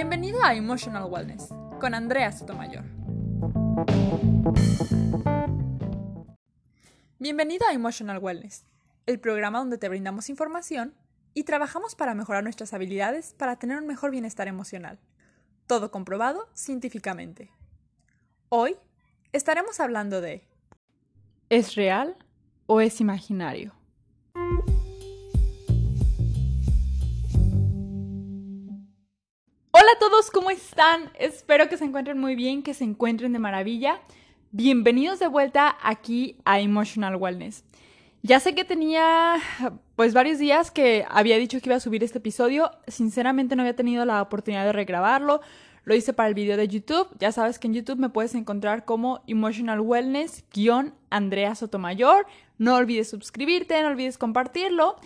Bienvenido a Emotional Wellness con Andrea Sotomayor. Bienvenido a Emotional Wellness, el programa donde te brindamos información y trabajamos para mejorar nuestras habilidades para tener un mejor bienestar emocional. Todo comprobado científicamente. Hoy estaremos hablando de ¿Es real o es imaginario? Hola a todos, ¿cómo están? Espero que se encuentren muy bien, que se encuentren de maravilla. Bienvenidos de vuelta aquí a Emotional Wellness. Ya sé que tenía pues varios días que había dicho que iba a subir este episodio. Sinceramente no había tenido la oportunidad de regrabarlo. Lo hice para el video de YouTube. Ya sabes que en YouTube me puedes encontrar como Emotional Wellness-Andrea Sotomayor. No olvides suscribirte, no olvides compartirlo.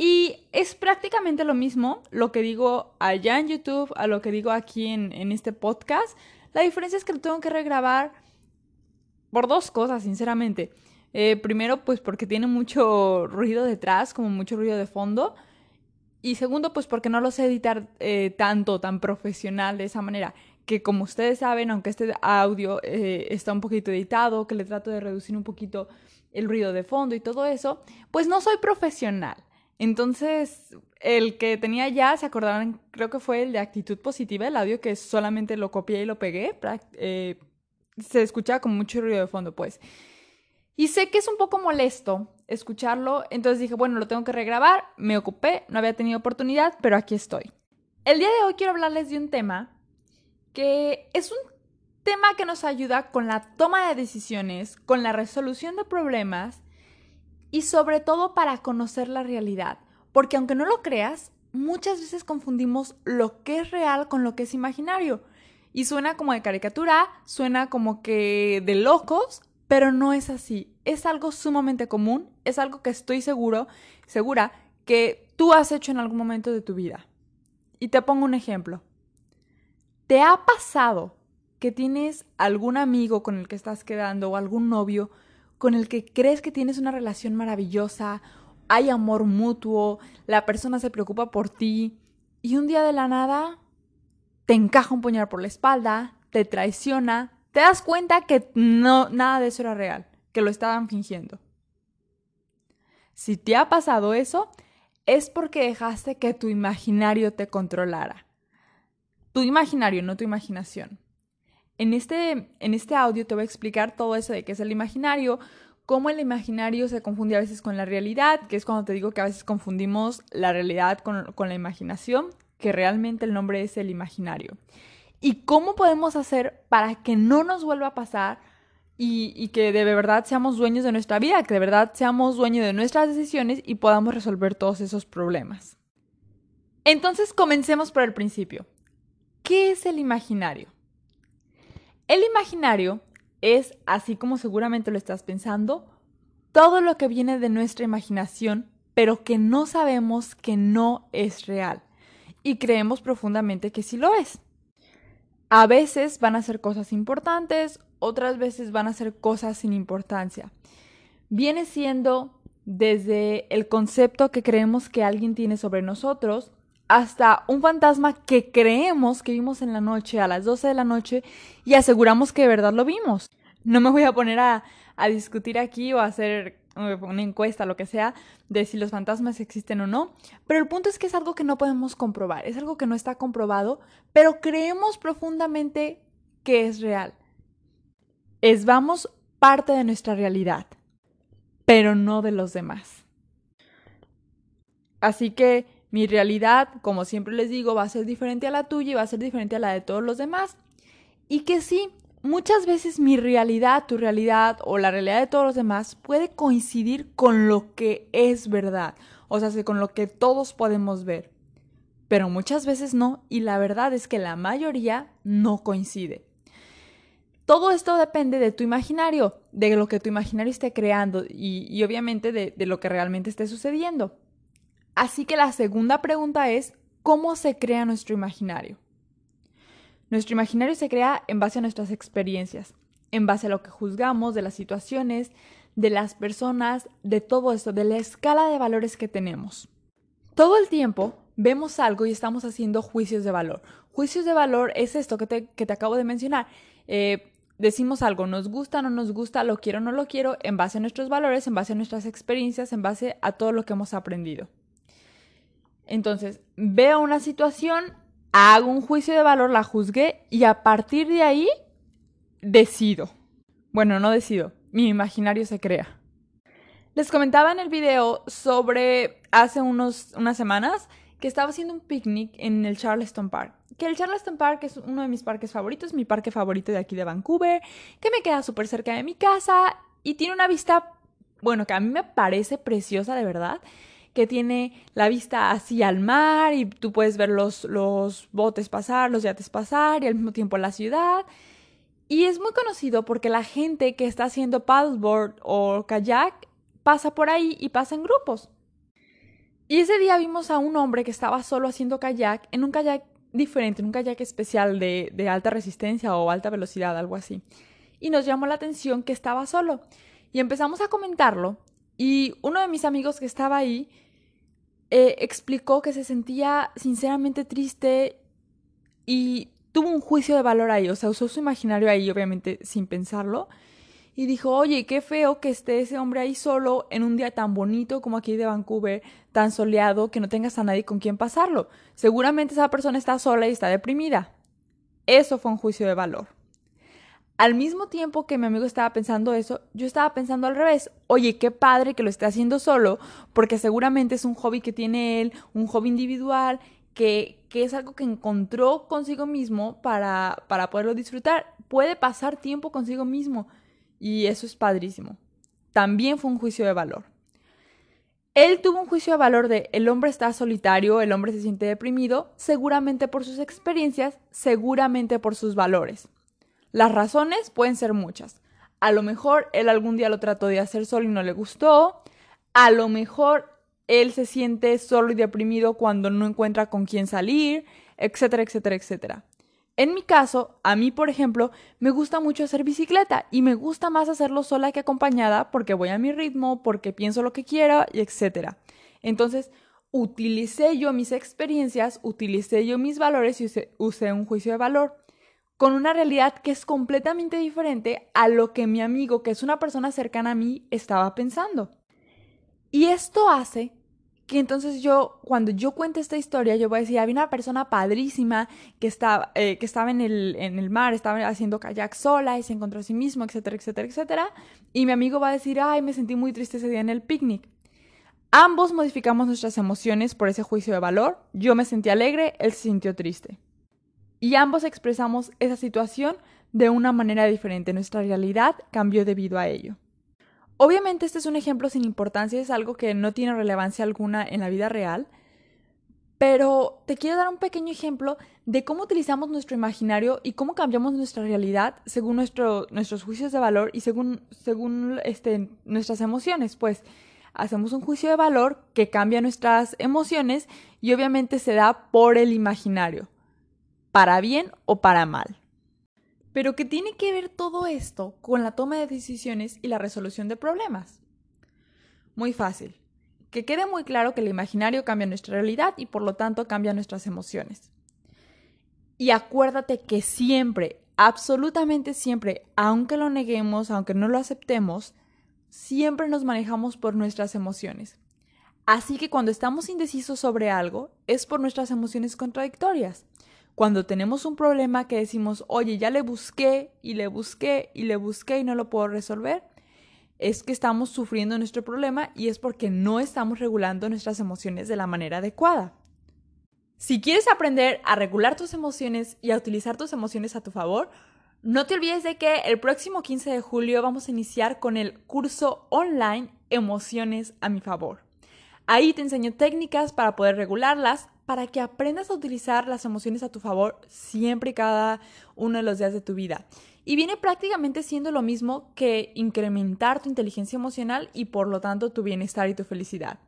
Y es prácticamente lo mismo lo que digo allá en YouTube a lo que digo aquí en, este podcast. La diferencia es que lo tengo que regrabar por dos cosas, sinceramente. Eh, primero, pues porque tiene mucho ruido detrás, como mucho ruido de fondo. Y segundo, pues porque no lo sé editar eh, tanto, tan profesional de esa manera. Que como ustedes saben, aunque este audio eh, está un poquito editado, que le trato de reducir un poquito el ruido de fondo y todo eso, pues no soy profesional. Entonces, el que tenía ya, se acordarán, creo que fue el de actitud positiva, el audio que solamente lo copié y lo pegué. Eh, se escuchaba con mucho ruido de fondo, pues. Y sé que es un poco molesto escucharlo, entonces dije, bueno, lo tengo que regrabar, me ocupé, no había tenido oportunidad, pero aquí estoy. El día de hoy quiero hablarles de un tema que es un tema que nos ayuda con la toma de decisiones, con la resolución de problemas y sobre todo para conocer la realidad. Porque aunque no lo creas, muchas veces confundimos lo que es real con lo que es imaginario. Y suena como de caricatura, suena como que de locos, pero no es así. Es algo sumamente común, es algo que estoy seguro, segura que tú has hecho en algún momento de tu vida. Y te pongo un ejemplo. ¿Te ha pasado que tienes algún amigo con el que estás quedando o algún novio con el que crees que tienes una relación maravillosa, hay amor mutuo, la persona se preocupa por ti y un día de la nada te encaja un puñal por la espalda, te traiciona, te das cuenta que no nada de eso era real, que lo estaban fingiendo. Si te ha pasado eso, es porque dejaste que tu imaginario te controlara. Tu imaginario, no tu imaginación. En este, en este audio te voy a explicar todo eso de qué es el imaginario, cómo el imaginario se confunde a veces con la realidad, que es cuando te digo que a veces confundimos la realidad con, la imaginación, que realmente el nombre es el imaginario. Y cómo podemos hacer para que no nos vuelva a pasar y, y, que de verdad seamos dueños de nuestra vida, que de verdad seamos dueños de nuestras decisiones y podamos resolver todos esos problemas. Entonces comencemos por el principio. ¿Qué es el imaginario? El imaginario es, así como seguramente lo estás pensando, todo lo que viene de nuestra imaginación, pero que no sabemos que no es real. Y creemos profundamente que sí lo es. A veces van a ser cosas importantes, otras veces van a ser cosas sin importancia. Viene siendo desde el concepto que creemos que alguien tiene sobre nosotros, hasta un fantasma que creemos que vimos en la noche a las 12 de la noche y aseguramos que de verdad lo vimos. No me voy a poner a, discutir aquí o a hacer eh, una encuesta, lo que sea, de si los fantasmas existen o no, pero el punto es que es algo que no podemos comprobar, es algo que no está comprobado, pero creemos profundamente que es real. Es, vamos, parte de nuestra realidad, pero no de los demás. Así que mi realidad, como siempre les digo, va a ser diferente a la tuya y va a ser diferente a la de todos los demás. Y que sí, muchas veces mi realidad, tu realidad o la realidad de todos los demás puede coincidir con lo que es verdad. O sea, con lo que todos podemos ver. Pero muchas veces no, y la verdad es que la mayoría no coincide. Todo esto depende de tu imaginario, de lo que tu imaginario esté creando y, obviamente de, de lo que realmente esté sucediendo. Así que la segunda pregunta es, ¿cómo se crea nuestro imaginario? Nuestro imaginario se crea en base a nuestras experiencias, en base a lo que juzgamos de las situaciones, de las personas, de todo esto, de la escala de valores que tenemos. Todo el tiempo vemos algo y estamos haciendo juicios de valor. Juicios de valor es esto que te, que te acabo de mencionar. Eh, decimos algo, nos gusta, no nos gusta, lo quiero, no lo quiero, en base a nuestros valores, en base a nuestras experiencias, en base a todo lo que hemos aprendido. Entonces, veo una situación, hago un juicio de valor, la juzgué y a partir de ahí decido. Bueno, no decido, mi imaginario se crea. Les comentaba en el video sobre hace unos, unas semanas que estaba haciendo un picnic en el Charleston Park. Que el Charleston Park es uno de mis parques favoritos, mi parque favorito de aquí de Vancouver, que me queda súper cerca de mi casa y tiene una vista, bueno, que a mí me parece preciosa de verdad, que tiene la vista así al mar y tú puedes ver los, los botes pasar, los yates pasar y al mismo tiempo la ciudad. Y es muy conocido porque la gente que está haciendo paddleboard o kayak pasa por ahí y pasa en grupos. Y ese día vimos a un hombre que estaba solo haciendo kayak, en un kayak diferente, en un kayak especial de, de alta resistencia o alta velocidad, algo así. Y nos llamó la atención que estaba solo. Y empezamos a comentarlo. Y uno de mis amigos que estaba ahí eh, explicó que se sentía sinceramente triste y tuvo un juicio de valor ahí. O sea, usó su imaginario ahí, obviamente, sin pensarlo y dijo, oye, qué feo que esté ese hombre ahí solo en un día tan bonito como aquí de Vancouver, tan soleado, que no tengas a nadie con quien pasarlo. Seguramente esa persona está sola y está deprimida. Eso fue un juicio de valor. Al mismo tiempo que mi amigo estaba pensando eso, yo estaba pensando al revés. Oye, qué padre que lo esté haciendo solo, porque seguramente es un hobby que tiene él, un hobby individual, que, que es algo que encontró consigo mismo para, para poderlo disfrutar. Puede pasar tiempo consigo mismo y eso es padrísimo. También fue un juicio de valor. Él tuvo un juicio de valor de el hombre está solitario, el hombre se siente deprimido, seguramente por sus experiencias, seguramente por sus valores. Las razones pueden ser muchas. A lo mejor él algún día lo trató de hacer solo y no le gustó. A lo mejor él se siente solo y deprimido cuando no encuentra con quién salir, etcétera, etcétera, etcétera. En mi caso, a mí, por ejemplo, me gusta mucho hacer bicicleta y me gusta más hacerlo sola que acompañada porque voy a mi ritmo, porque pienso lo que quiero y etc. Entonces, utilicé yo mis experiencias, utilicé yo mis valores y usé un juicio de valor con una realidad que es completamente diferente a lo que mi amigo, que es una persona cercana a mí, estaba pensando. Y esto hace que entonces yo, cuando yo cuente esta historia, yo voy a decir, había una persona padrísima que estaba, eh, que estaba en, el, en el mar, estaba haciendo kayak sola y se encontró a sí mismo, etcétera, etcétera, etcétera. Y mi amigo va a decir, ay, me sentí muy triste ese día en el picnic. Ambos modificamos nuestras emociones por ese juicio de valor. Yo me sentí alegre, él se sintió triste. Y ambos expresamos esa situación de una manera diferente. Nuestra realidad cambió debido a ello. Obviamente este es un ejemplo sin importancia, es algo que no tiene relevancia alguna en la vida real, pero te quiero dar un pequeño ejemplo de cómo utilizamos nuestro imaginario y cómo cambiamos nuestra realidad según nuestros juicios de valor y según, según este, nuestras emociones. Pues hacemos un juicio de valor que cambia nuestras emociones y obviamente se da por el imaginario, para bien o para mal. Pero ¿qué tiene que ver todo esto con la toma de decisiones y la resolución de problemas? Muy fácil. Que quede muy claro que el imaginario cambia nuestra realidad y por lo tanto cambia nuestras emociones. Y acuérdate que siempre, absolutamente siempre, aunque lo neguemos, aunque no lo aceptemos, siempre nos manejamos por nuestras emociones. Así que cuando estamos indecisos sobre algo, es por nuestras emociones contradictorias cuando tenemos un problema que decimos, oye, ya le busqué y le busqué y le busqué y no lo puedo resolver, es que estamos sufriendo nuestro problema y es porque no estamos regulando nuestras emociones de la manera adecuada. Si quieres aprender a regular tus emociones y a utilizar tus emociones a tu favor, no te olvides de que el próximo 15 de julio vamos a iniciar con el curso online Emociones a mi favor. Ahí te enseño técnicas para poder regularlas, para que aprendas a utilizar las emociones a tu favor siempre y cada uno de los días de tu vida. Y viene prácticamente siendo lo mismo que incrementar tu inteligencia emocional y por lo tanto tu bienestar y tu felicidad.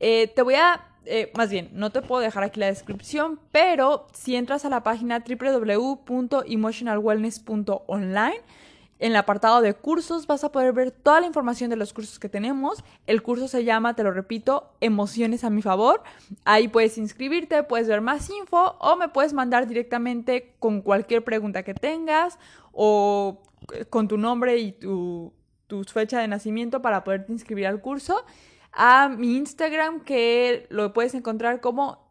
Eh, te voy a, eh, más bien, no te puedo dejar aquí la descripción, pero si entras a la página www.emotionalwellness.online En el apartado de cursos vas a poder ver toda la información de los cursos que tenemos. El curso se llama, te lo repito, Emociones a mi favor. Ahí puedes inscribirte, puedes ver más info o me puedes mandar directamente con cualquier pregunta que tengas o con tu nombre y tu, tu fecha de nacimiento para poderte inscribir al curso a mi Instagram que lo puedes encontrar como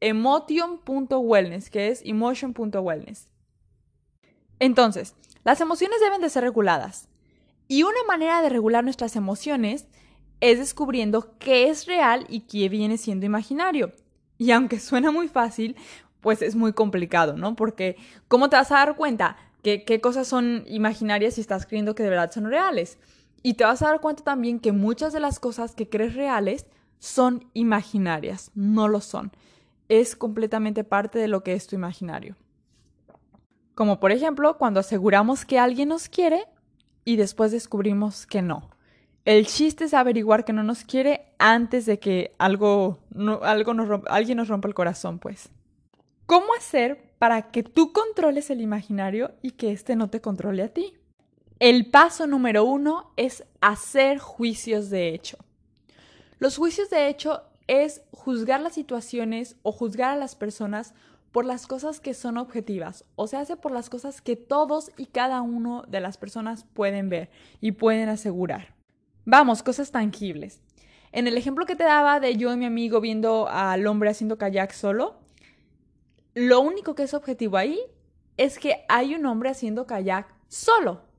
emotion.wellness, que es emotion.wellness. Entonces, las emociones deben de ser reguladas. Y una manera de regular nuestras emociones es descubriendo qué es real y qué viene siendo imaginario. Y aunque suena muy fácil, pues es muy complicado, ¿no? Porque ¿cómo te vas a dar cuenta que qué cosas son imaginarias si estás creyendo que de verdad son reales? Y te vas a dar cuenta también que muchas de las cosas que crees reales son imaginarias, no lo son. Es completamente parte de lo que es tu imaginario. Como por ejemplo cuando aseguramos que alguien nos quiere y después descubrimos que no. El chiste es averiguar que no nos quiere antes de que algo, algo nos alguien nos rompa el corazón, pues. ¿Cómo hacer para que tú controles el imaginario y que éste no te controle a ti? El paso número uno es hacer juicios de hecho. Los juicios de hecho es juzgar las situaciones o juzgar a las personas por las cosas que son objetivas, o se hace por las cosas que todos y cada uno de las personas pueden ver y pueden asegurar. Vamos, cosas tangibles. En el ejemplo que te daba de yo y mi amigo viendo al hombre haciendo kayak solo, lo único que es objetivo ahí es que hay un hombre haciendo kayak solo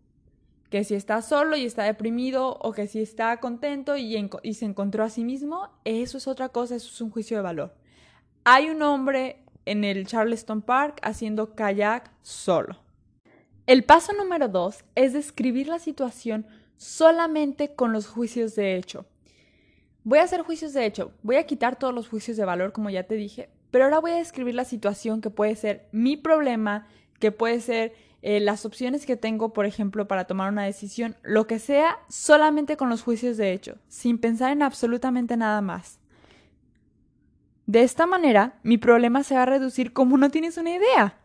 que si está solo y está deprimido o que si está contento y, y, se encontró a sí mismo, eso es otra cosa, eso es un juicio de valor. Hay un hombre en el Charleston Park haciendo kayak solo. El paso número dos es describir la situación solamente con los juicios de hecho. Voy a hacer juicios de hecho, voy a quitar todos los juicios de valor como ya te dije, pero ahora voy a describir la situación que puede ser mi problema, que puede ser eh, las opciones que tengo, por ejemplo, para tomar una decisión, lo que sea, solamente con los juicios de hecho, sin pensar en absolutamente nada más. De esta manera, mi problema se va a reducir como no tienes una idea,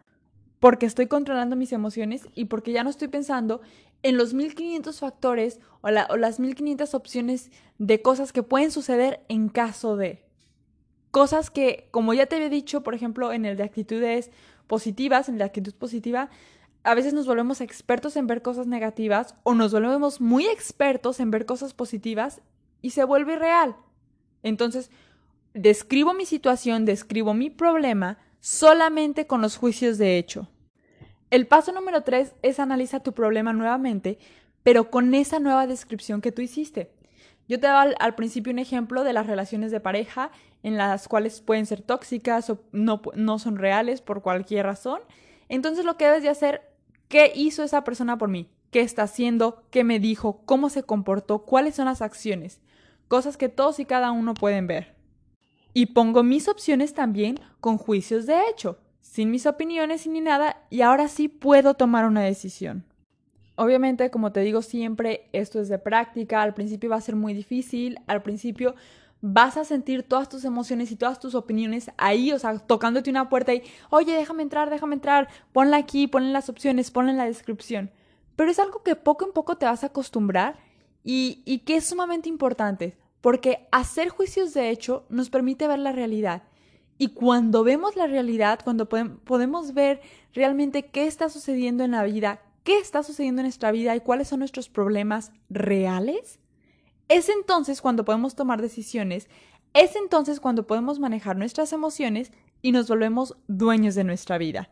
porque estoy controlando mis emociones y porque ya no estoy pensando en los 1500 factores o, o las 1500 opciones de cosas que pueden suceder en caso de. Cosas que, como ya te había dicho, por ejemplo, en el de actitudes positivas, en de actitud positiva, a veces nos volvemos expertos en ver cosas negativas o nos volvemos muy expertos en ver cosas positivas y se vuelve real. Entonces, describo mi situación, describo mi problema solamente con los juicios de hecho. El paso número tres es analizar tu problema nuevamente, pero con esa nueva descripción que tú hiciste. Yo te daba al, al, principio un ejemplo de las relaciones de pareja en las cuales pueden ser tóxicas o no, no son reales por cualquier razón. Entonces lo que debes de hacer ¿Qué hizo esa persona por mí? ¿Qué está haciendo? ¿Qué me dijo? ¿Cómo se comportó? ¿Cuáles son las acciones? Cosas que todos y cada uno pueden ver. Y pongo mis opciones también con juicios de hecho, sin mis opiniones ni nada, y ahora sí puedo tomar una decisión. Obviamente, como te digo siempre, esto es de práctica, al principio va a ser muy difícil, al principio vas a sentir todas tus emociones y todas tus opiniones ahí, o sea, tocándote una puerta y, oye, déjame entrar, déjame entrar, ponla aquí, ponle las opciones, ponla en la descripción. Pero es algo que poco en poco te vas a acostumbrar y, y que es sumamente importante, porque hacer juicios de hecho nos permite ver la realidad. Y cuando vemos la realidad, cuando podemos ver realmente qué está sucediendo en la vida, qué está sucediendo en nuestra vida y cuáles son nuestros problemas reales, es entonces cuando podemos tomar decisiones, es entonces cuando podemos manejar nuestras emociones y nos volvemos dueños de nuestra vida.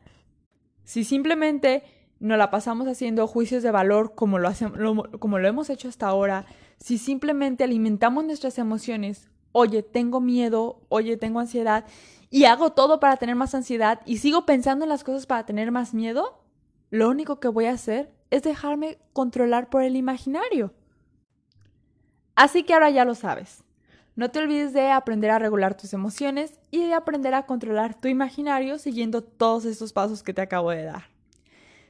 Si simplemente nos la pasamos haciendo juicios de valor como lo, hacemos, como lo hemos hecho hasta ahora, si simplemente alimentamos nuestras emociones, oye, tengo miedo, oye, tengo ansiedad, y hago todo para tener más ansiedad y sigo pensando en las cosas para tener más miedo, lo único que voy a hacer es dejarme controlar por el imaginario. Así que ahora ya lo sabes. No te olvides de aprender a regular tus emociones y de aprender a controlar tu imaginario siguiendo todos estos pasos que te acabo de dar.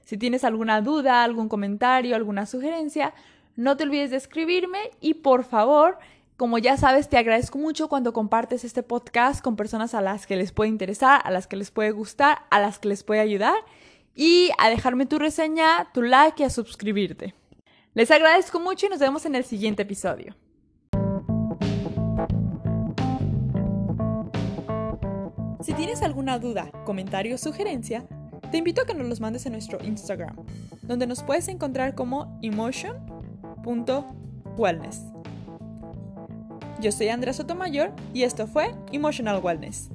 Si tienes alguna duda, algún comentario, alguna sugerencia, no te olvides de escribirme y por favor, como ya sabes, te agradezco mucho cuando compartes este podcast con personas a las que les puede interesar, a las que les puede gustar, a las que les puede ayudar. y a dejarme tu reseña, tu like y a suscribirte. Les agradezco mucho y nos vemos en el siguiente episodio. Si tienes alguna duda, comentario o sugerencia, te invito a que nos los mandes en nuestro Instagram, donde nos puedes encontrar como emotion.wellness. Yo soy Andrea Sotomayor y esto fue Emotional Wellness.